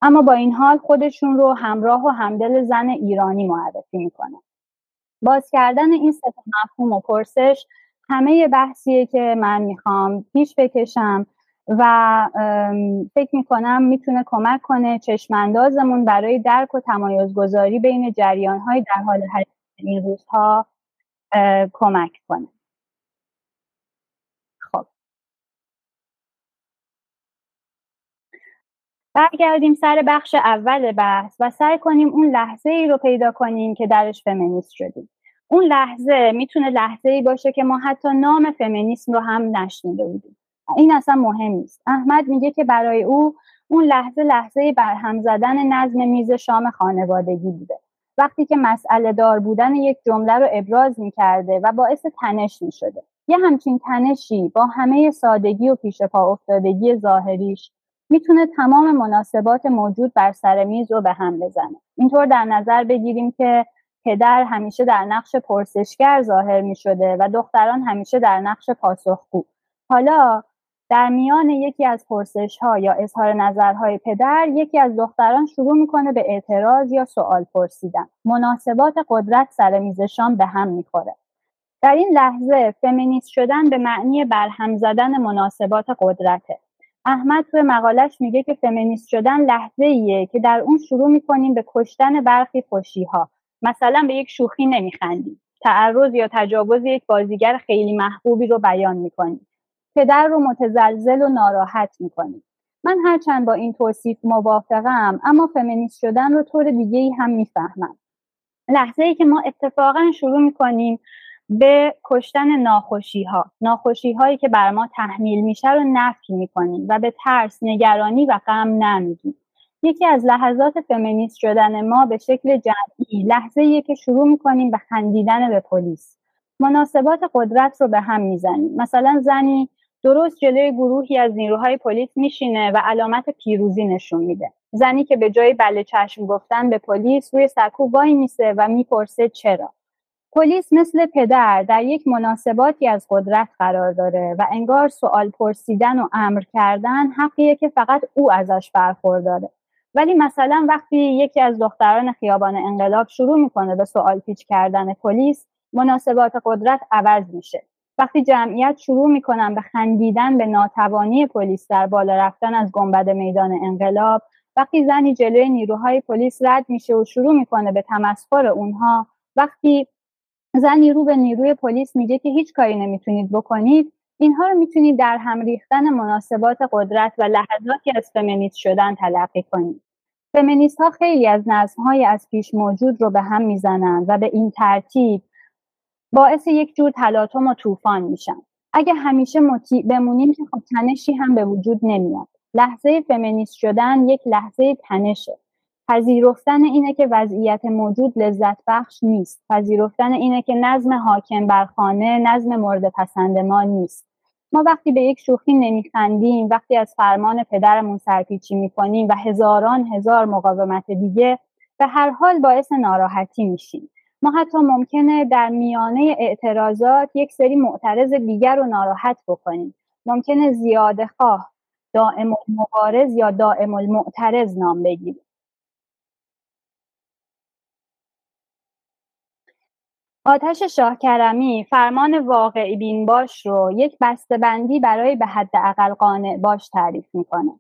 S3: اما با این حال خودشون رو همراه و همدل زن ایرانی معرفی می‌کنن. باز کردن این سه مفهوم و پرسش همه بحثیه که من می‌خوام پیش بکشم و فکر می‌کنم می‌تونه کمک کنه چشماندازمون برای درک و تمایز گذاری بین جریان های در حال حرکت این روزها کمک کنه. خب. برگردیم سر بخش اول بحث و سعی کنیم اون لحظه ای رو پیدا کنیم که درش فمینیست شدیم. اون لحظه می‌تونه لحظه ای باشه که ما حتی نام فمینیسم رو هم نشنیده بودیم. این اصلا مهم نیست. احمد میگه که برای او اون لحظه لحظه برهم زدن نظم میز شام خانوادگی بوده. وقتی که مسئله دار بودن یک جمله رو ابراز می‌کرده و باعث تنش می‌شده. یه همچین تنشی با همه سادگی و پیش پا افتادگی ظاهریش می‌تونه تمام مناسبات موجود بر سر میز رو به هم بزنه. اینطور در نظر بگیریم که پدر همیشه در نقش پرسشگر ظاهر می شده و دختران همیشه در نقش پاسخگو. حالا در میان یکی از پرسش ها یا اظهار نظرهای پدر یکی از دختران شروع می‌کنه به اعتراض یا سوال پرسیدن. مناسبات قدرت سر میز شام به هم می‌خوره. در این لحظه فمینیست شدن به معنی برهم زدن مناسبات قدرته. احمد توی مقالش میگه که فمینیست شدن لحظه ایه که در اون شروع می‌کنیم به کشتن برخی خوشی ها مثلا به یک شوخی نمیخندیم. تعرض یا تجاوز یک بازیگر خیلی محبوبی رو بیان می‌کنیم. پدر رو متزلزل و ناراحت می‌کنیم من هرچند با این توصیف موافقم اما فمینیست شدن رو طور دیگه ای هم می‌فهمم. لحظه ای که ما اتفاقا شروع می‌کنیم به کشتن ناخوشی ها ناخوشی هایی که بر ما تحمیل میشه رو نفی می‌کنیم و به ترس نگرانی و غم نمیگیم. یکی از لحظات فمینیست شدن ما به شکل جمعی لحظه که شروع می‌کنیم به خندیدن به پلیس. مناسبات قدرت رو به هم می‌زنیم. مثلا زنی درست جلوی گروهی از نیروهای پلیس میشینه و علامت پیروزی نشون میده. زنی که به جای بله چشم گفتن به پلیس روی سکو وای میسه و می‌پرسه چرا. پلیس مثل پدر در یک مناسباتی از قدرت قرار داره و انگار سوال پرسیدن و امر کردن حقیه که فقط او ازش برخورداره. ولی مثلا وقتی یکی از دختران خیابان انقلاب شروع می‌کنه به سوال پیچ کردن پلیس مناسبات قدرت عوض میشه. وقتی جمعیت شروع می‌کنن به خندیدن به ناتوانی پلیس در بالا رفتن از گنبد میدان انقلاب وقتی زنی جلوی نیروهای پلیس رد میشه و شروع می‌کنه به تمسخر اونها وقتی زنی رو به نیروی پلیس میگه که هیچ کاری نمی‌تونید بکنید اینها رو می‌تونید در هم ریختن مناسبات قدرت و لحظاتی از فمینیست شدن تلقی کنید. فمینیست ها خیلی از نظم های از پیش موجود رو به هم می‌زنند و به این ترتیب باعث یک جور تلاطم و طوفان میشن. اگه همیشه مطیع بمونیم که خب تنشی هم به وجود نمیاد. لحظه فمینیست شدن یک لحظه تنشه. پذیرفتن اینه که وضعیت موجود لذت بخش نیست. پذیرفتن اینه که نظم حاکم بر خانه نظم مورد پسند ما نیست. ما وقتی به یک شوخی نمیخندیم وقتی از فرمان پدرمون سرپیچی می‌کنیم و هزاران هزار مقاومت دیگه به هر حال باعث ناراحتی میشیم. ما حتی ممکنه در میانه اعتراضات یک سری معترض دیگر رو ناراحت بکنیم ممکنه زیاده خواه دائم المبارز یا دائم المعترض نام بگیریم آتش شاه کرمی فرمان واقعی بین باش رو یک بندی برای به حد اقل قانع باش تعریف می‌کنه.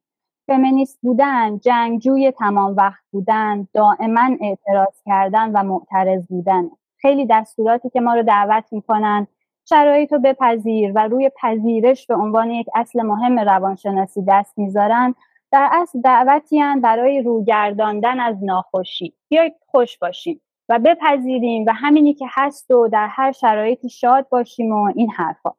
S3: فمینیست بودن، جنگجوی تمام وقت بودن، دائما اعتراض کردن و معترض بودن. خیلی دستوراتی که ما رو دعوت می‌کنن. شرایط رو بپذیر و روی پذیرش به عنوان یک اصل مهم روانشناسی دست می‌ذارن. در اصل دعوتی برای روگرداندن از ناخوشی. بیایید خوش باشیم و بپذیریم و همینی که هست و در هر شرایطی شاد باشیم و این حرفا.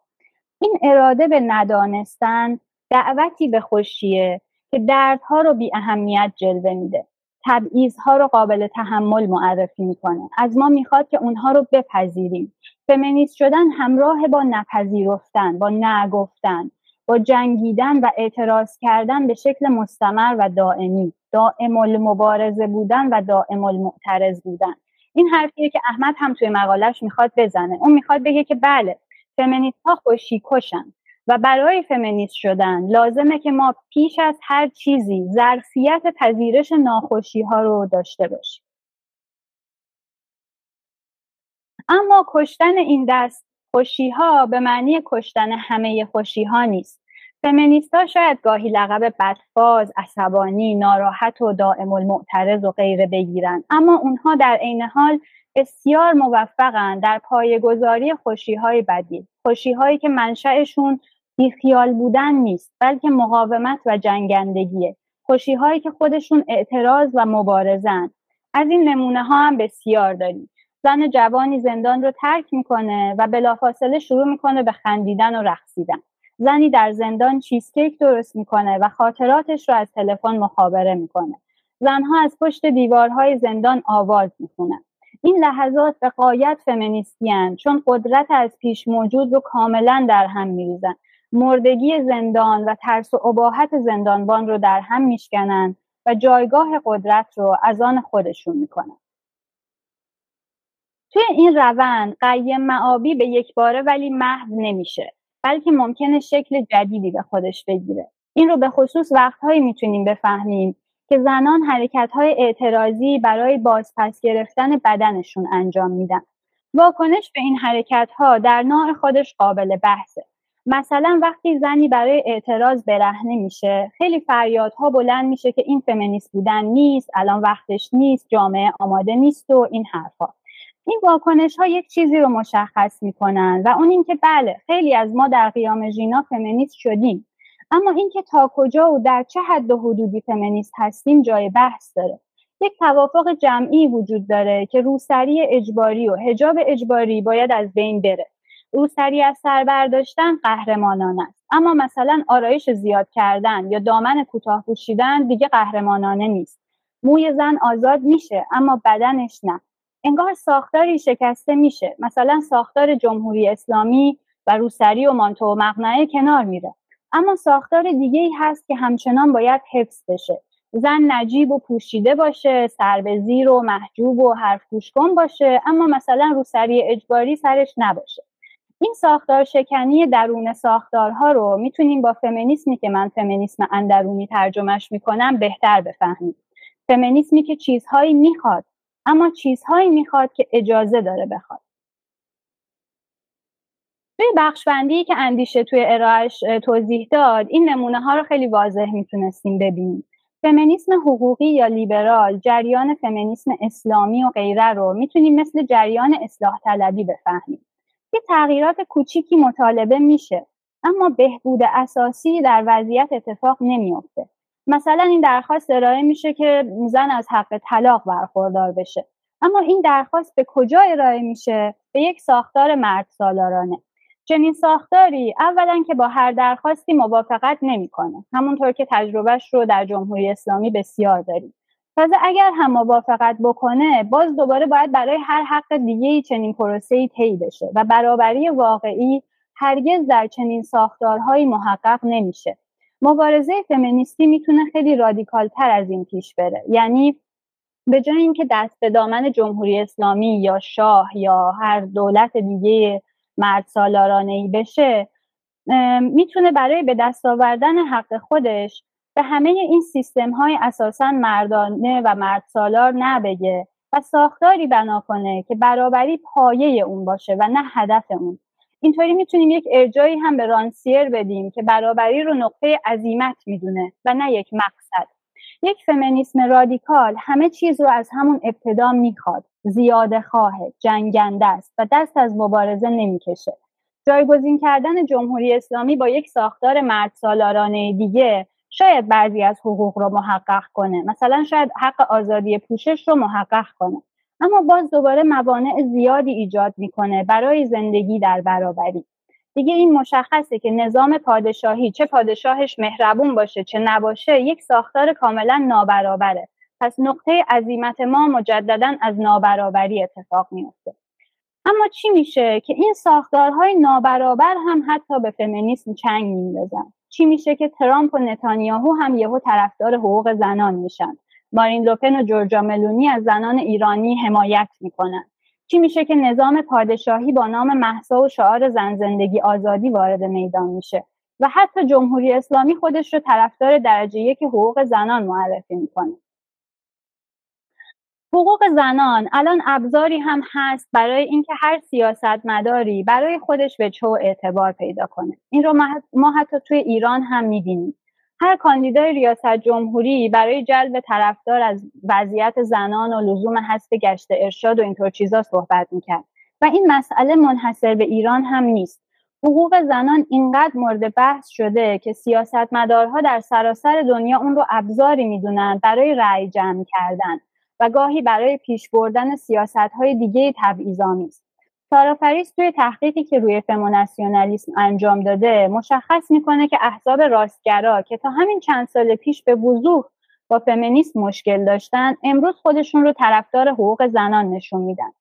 S3: این اراده به ندانستن دعوتی به خوشیه. که دردها رو بی اهمیت جلوه میده. تبعیضها رو قابل تحمل معرفی می‌کنه. از ما می‌خواد که اونها رو بپذیریم. فمینیست شدن همراه با نپذیرفتن با نگفتن با جنگیدن و اعتراض کردن به شکل مستمر و دائمی. دائم المبارزه بودن و دائم المعترض بودن. این حرفیه که احمد هم توی مقالش می‌خواد بزنه. اون می‌خواد بگه که بله فمینیست ها خوشی کشن. و برای فمینیست شدن لازمه که ما پیش از هر چیزی ظرفیت پذیرش ناخوشی ها رو داشته باشیم. اما کشتن این دست خوشی ها به معنی کشتن همه خوشی ها نیست. فمینیستا شاید گاهی لقب بدفاز، عصبانی، ناراحت و دائم المعترض و غیره بگیرن اما اونها در عین حال بسیار موفقن در پایگذاری خوشی های بدی خوشی هایی که منشأشون بیخیال بودن نیست بلکه مقاومت و جنگندگیه. خوشی هایی که خودشون اعتراض و مبارزن. از این نمونه ها هم بسیار داریم. زن جوانی زندان رو ترک می‌کنه و بلافاصله شروع می‌کنه به خندیدن و رقصیدن. زنی در زندان چیزکیک درست می‌کنه و خاطراتش رو از تلفن مخابره می‌کنه. زنها از پشت دیوارهای زندان آواز می‌خونن. این لحظات به قایت فمینیستی چون قدرت از پیش موجود رو کاملا در هم میریزن. مردگی زندان و ترس و اباحت زندانبان رو در هم میشکنن و جایگاه قدرت رو از آن خودشون می‌کنن. توی این روند قیم معابی به یک باره ولی محو نمیشه بلکه ممکنه شکل جدیدی به خودش بگیره. این رو به خصوص وقتهایی می‌تونیم بفهمیم که زنان حرکت های اعتراضی برای بازپس گرفتن بدنشون انجام میدن. واکنش به این حرکت ها در نوع خودش قابل بحثه. مثلا وقتی زنی برای اعتراض برهنه میشه خیلی فریادها بلند میشه که این فمینیست بودن نیست الان وقتش نیست جامعه آماده نیست و این حرفها این واکنش ها یک چیزی رو مشخص می‌کنن و اون اینکه بله خیلی از ما در قیام ژینا فمینیست شدیم. اما اینکه تا کجا و در چه حد و حدودی فمینیست هستیم جای بحث داره. یک توافق جمعی وجود داره که روسری اجباری و هجاب اجباری باید از بین بره. روسری از سر برداشتن قهرمانانه است. اما مثلا آرایش زیاد کردن یا دامن کوتاه پوشیدن دیگه قهرمانانه نیست. موی زن آزاد میشه اما بدنش نه. انگار ساختاری شکسته میشه. مثلا ساختار جمهوری اسلامی و روسری و مانتو و مقنعه کنار میره. اما ساختار دیگه ای هست که همچنان باید حفظ بشه. زن نجیب و پوشیده باشه سر به زیر و محجوب و حرف گوش باشه اما مثلا روسری اجباری سرش نباشه. این ساختار شکنی درون ساختارها رو می‌تونیم با فمینیسمی که من فمینیسم اندرونی ترجمهش می‌کنم بهتر بفهمیم. فمینیسمی که چیزهایی می‌خواد اما چیزهایی می‌خواد که اجازه داره بخواد. توی بخشبندی که اندیشه توی ارائهش توضیح داد این نمونه ها رو خیلی واضح می‌تونستیم ببینیم. فمینیسم حقوقی یا لیبرال جریان فمینیسم اسلامی و غیره رو می‌تونیم مثل جریان اصلاح طلبی بفهمیم. یه تغییرات کوچیکی مطالبه میشه اما بهبود اساسی در وضعیت اتفاق نمیافته. مثلا این درخواست ارائه میشه که زن از حق طلاق برخوردار بشه. اما این درخواست به کجا ارائه میشه؟ به یک ساختار مرد سالارانه. چنین ساختاری اولا که با هر درخواستی موافقت نمی‌کنه. همونطور که تجربهش رو در جمهوری اسلامی بسیار داریم. تازه اگر هم موافقت بکنه باز دوباره باید برای هر حق دیگه ای چنین پروسه ای طی بشه و برابری واقعی هرگز در چنین ساختارهایی محقق نمیشه. مبارزه فمینیستی می‌تونه خیلی رادیکال تر از این پیش بره. یعنی به جای اینکه دست به دامن جمهوری اسلامی یا شاه یا هر دولت دیگه مرد سالارانه ای بشه می‌تونه برای به دست آوردن حق خودش به همه این سیستم های اساسا مردانه و مرد سالار نبگه و ساختاری بنا کنه که برابری پایه اون باشه و نه هدف اون. اینطوری می‌تونیم یک ارجایی هم به رانسیر بدیم که برابری رو نقطه عظیمت می‌دونه و نه یک مقصد. یک فمینیسم رادیکال همه چیز رو از همون ابتدا می‌خواد. زیاده خواهه جنگنده است و دست از مبارزه نمی‌کشه. جایگزین کردن جمهوری اسلامی با یک ساختار مرد سالارانه دیگه شاید بعضی از حقوق رو محقق کنه. مثلا شاید حق آزادی پوشش رو محقق کنه. اما باز دوباره موانع زیادی ایجاد می‌کنه برای زندگی در برابری. دیگه این مشخصه که نظام پادشاهی چه پادشاهش مهربون باشه چه نباشه یک ساختار کاملا نابرابره. پس نقطه عظیمت ما مجددا از نابرابری اتفاق میفته اما چی میشه که این ساختارهای نابرابر هم حتی به فمینیسم چنگ میندازن؟ چی میشه که ترامپ و نتانیاهو هم یهو طرفدار حقوق زنان میشن. مارین لوپن و جورجا ملونی از زنان ایرانی حمایت می‌کنن. چی میشه که نظام پادشاهی با نام محسا و شعار زن زندگی آزادی وارد میدان میشه و حتی جمهوری اسلامی خودش رو طرفدار درجه یک حقوق زنان معرفی می‌کنه. حقوق زنان. الان ابزاری هم هست برای اینکه هر سیاستمداری برای خودش به چو اعتبار پیدا کنه. این رو ما حتی توی ایران هم می‌بینیم. هر کاندیدای ریاست جمهوری برای جلب طرفدار از وضعیت زنان و لزوم هست گشت ارشاد و اینطور چیزا صحبت می‌کرد. و این مسئله منحصر به ایران هم نیست. حقوق زنان اینقدر مورد بحث شده که سیاستمدارها در سراسر دنیا اون رو ابزاری می‌دونن برای رأی جمع کردن. و گاهی برای پیش بردن سیاست های دیگه تبعیض‌آمیز. سارا فریس توی تحقیقی که روی فموناسیونالیسم انجام داده مشخص می‌کنه که احزاب راستگرا که تا همین چند سال پیش به وضوح با فمینیسم مشکل داشتن امروز خودشون رو طرفدار حقوق زنان نشون میدن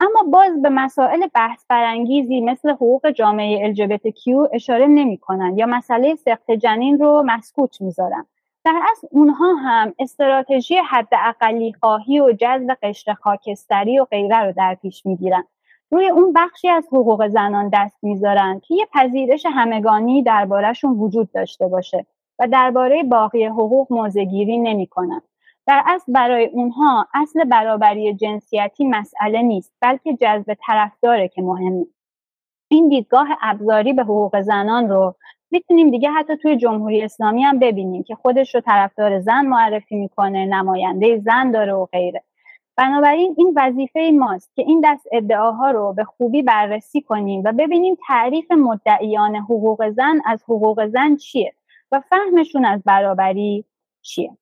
S3: اما باز به مسائل بحث برانگیزی مثل حقوق جامعه LGBTQ اشاره نمی‌کنن یا مسئله سخت جنین رو مسکوت می‌ذارن در اصل اونها هم استراتژی حد اقلی خواهی و جذب قشر خاکستری و غیره رو در پیش می‌گیرن روی اون بخشی از حقوق زنان دست می‌ذارن که یه پذیرش همگانی دربارهشون وجود داشته باشه و درباره باقی حقوق موزگیری نمی‌کنن در اصل برای اونها اصل برابری جنسیتی مسئله نیست بلکه جذب طرفداره که مهمه. این دیدگاه ابزاری به حقوق زنان رو می‌تونیم دیگه حتی توی جمهوری اسلامی هم ببینیم که خودش رو طرفدار زن معرفی می‌کنه نماینده زن داره و غیره. بنابراین این وظیفه ماست که این دست ادعاها رو به خوبی بررسی کنیم و ببینیم تعریف مدعیان حقوق زن از حقوق زن چیه و فهمشون از برابری چیه.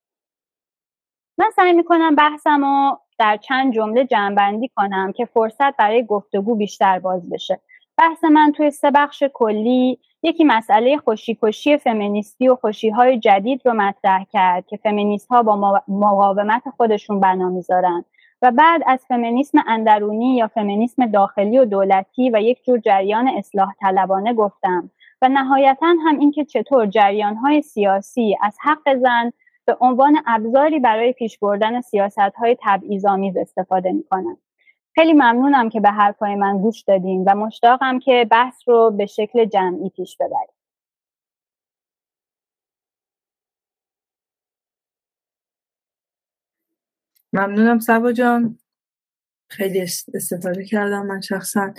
S3: من سعی می‌کنم بحثم رو در چند جمله جمعبندی کنم که فرصت برای گفتگو بیشتر باز بشه. بحث من توی سه بخش کلی یکی مسئله خوشی فمینیستی و خوشی های جدید رو مطرح کرد که فمینیست ها با مقاومت خودشون بنا می‌ذارن و بعد از فمینیسم اندرونی یا فمینیسم داخلی و دولتی و یک جور جریان اصلاح طلبانه گفتم و نهایتا هم اینکه چطور جریان های سیاسی از حق زن به عنوان ابزاری برای پیش بردن سیاست های تبعیض‌آمیز استفاده می‌کنن خیلی ممنونم که به حرفهای من گوش دادین و مشتاقم که بحث رو به شکل جمعی پیش ببریم.
S1: ممنونم سبا جان. خیلی استفاده کردم من شخصا.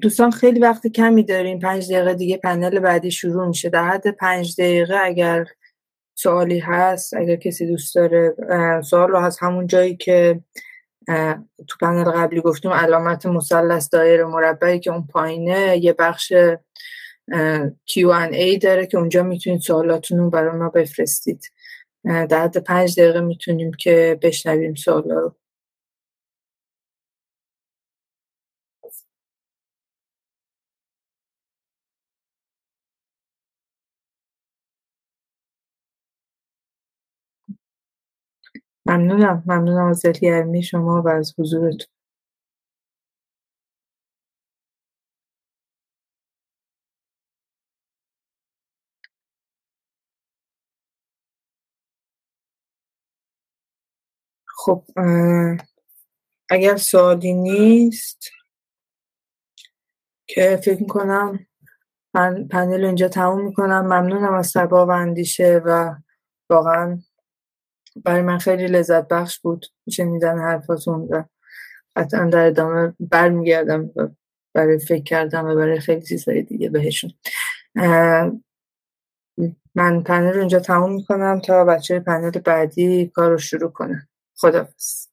S1: دوستان خیلی وقت کمی داریم. پنج دقیقه دیگه پنل بعدی شروع میشه. در حد پنج دقیقه اگر سوالی هست اگر کسی دوست داره سوال رو از همون جایی که تو پنل قبلی گفتیم علامت مثلث دایره مربعی که اون پایینه یه بخش Q&A داره که اونجا می‌تونید سوالاتون رو برای ما بفرستید. در حد پنج دقیقه می‌تونیم که بشنویم سوالا رو ممنونم. ممنونم از دلگرمی شما و از حضورتون. خب اگر سوالی نیست که فکر می‌کنم پنل اینجا تموم می‌کنم. ممنونم از سبا و اندیشه و واقعا برای من خیلی لذت بخش بود. شنیدن حرفاتون و قطعا در ادامه برمیگردم برای فکر کردم و برای خیلی چیزهای دیگه بهشون. من پنل رو اینجا تموم می‌کنم تا بچه پنل بعدی کار رو شروع کنم خدافز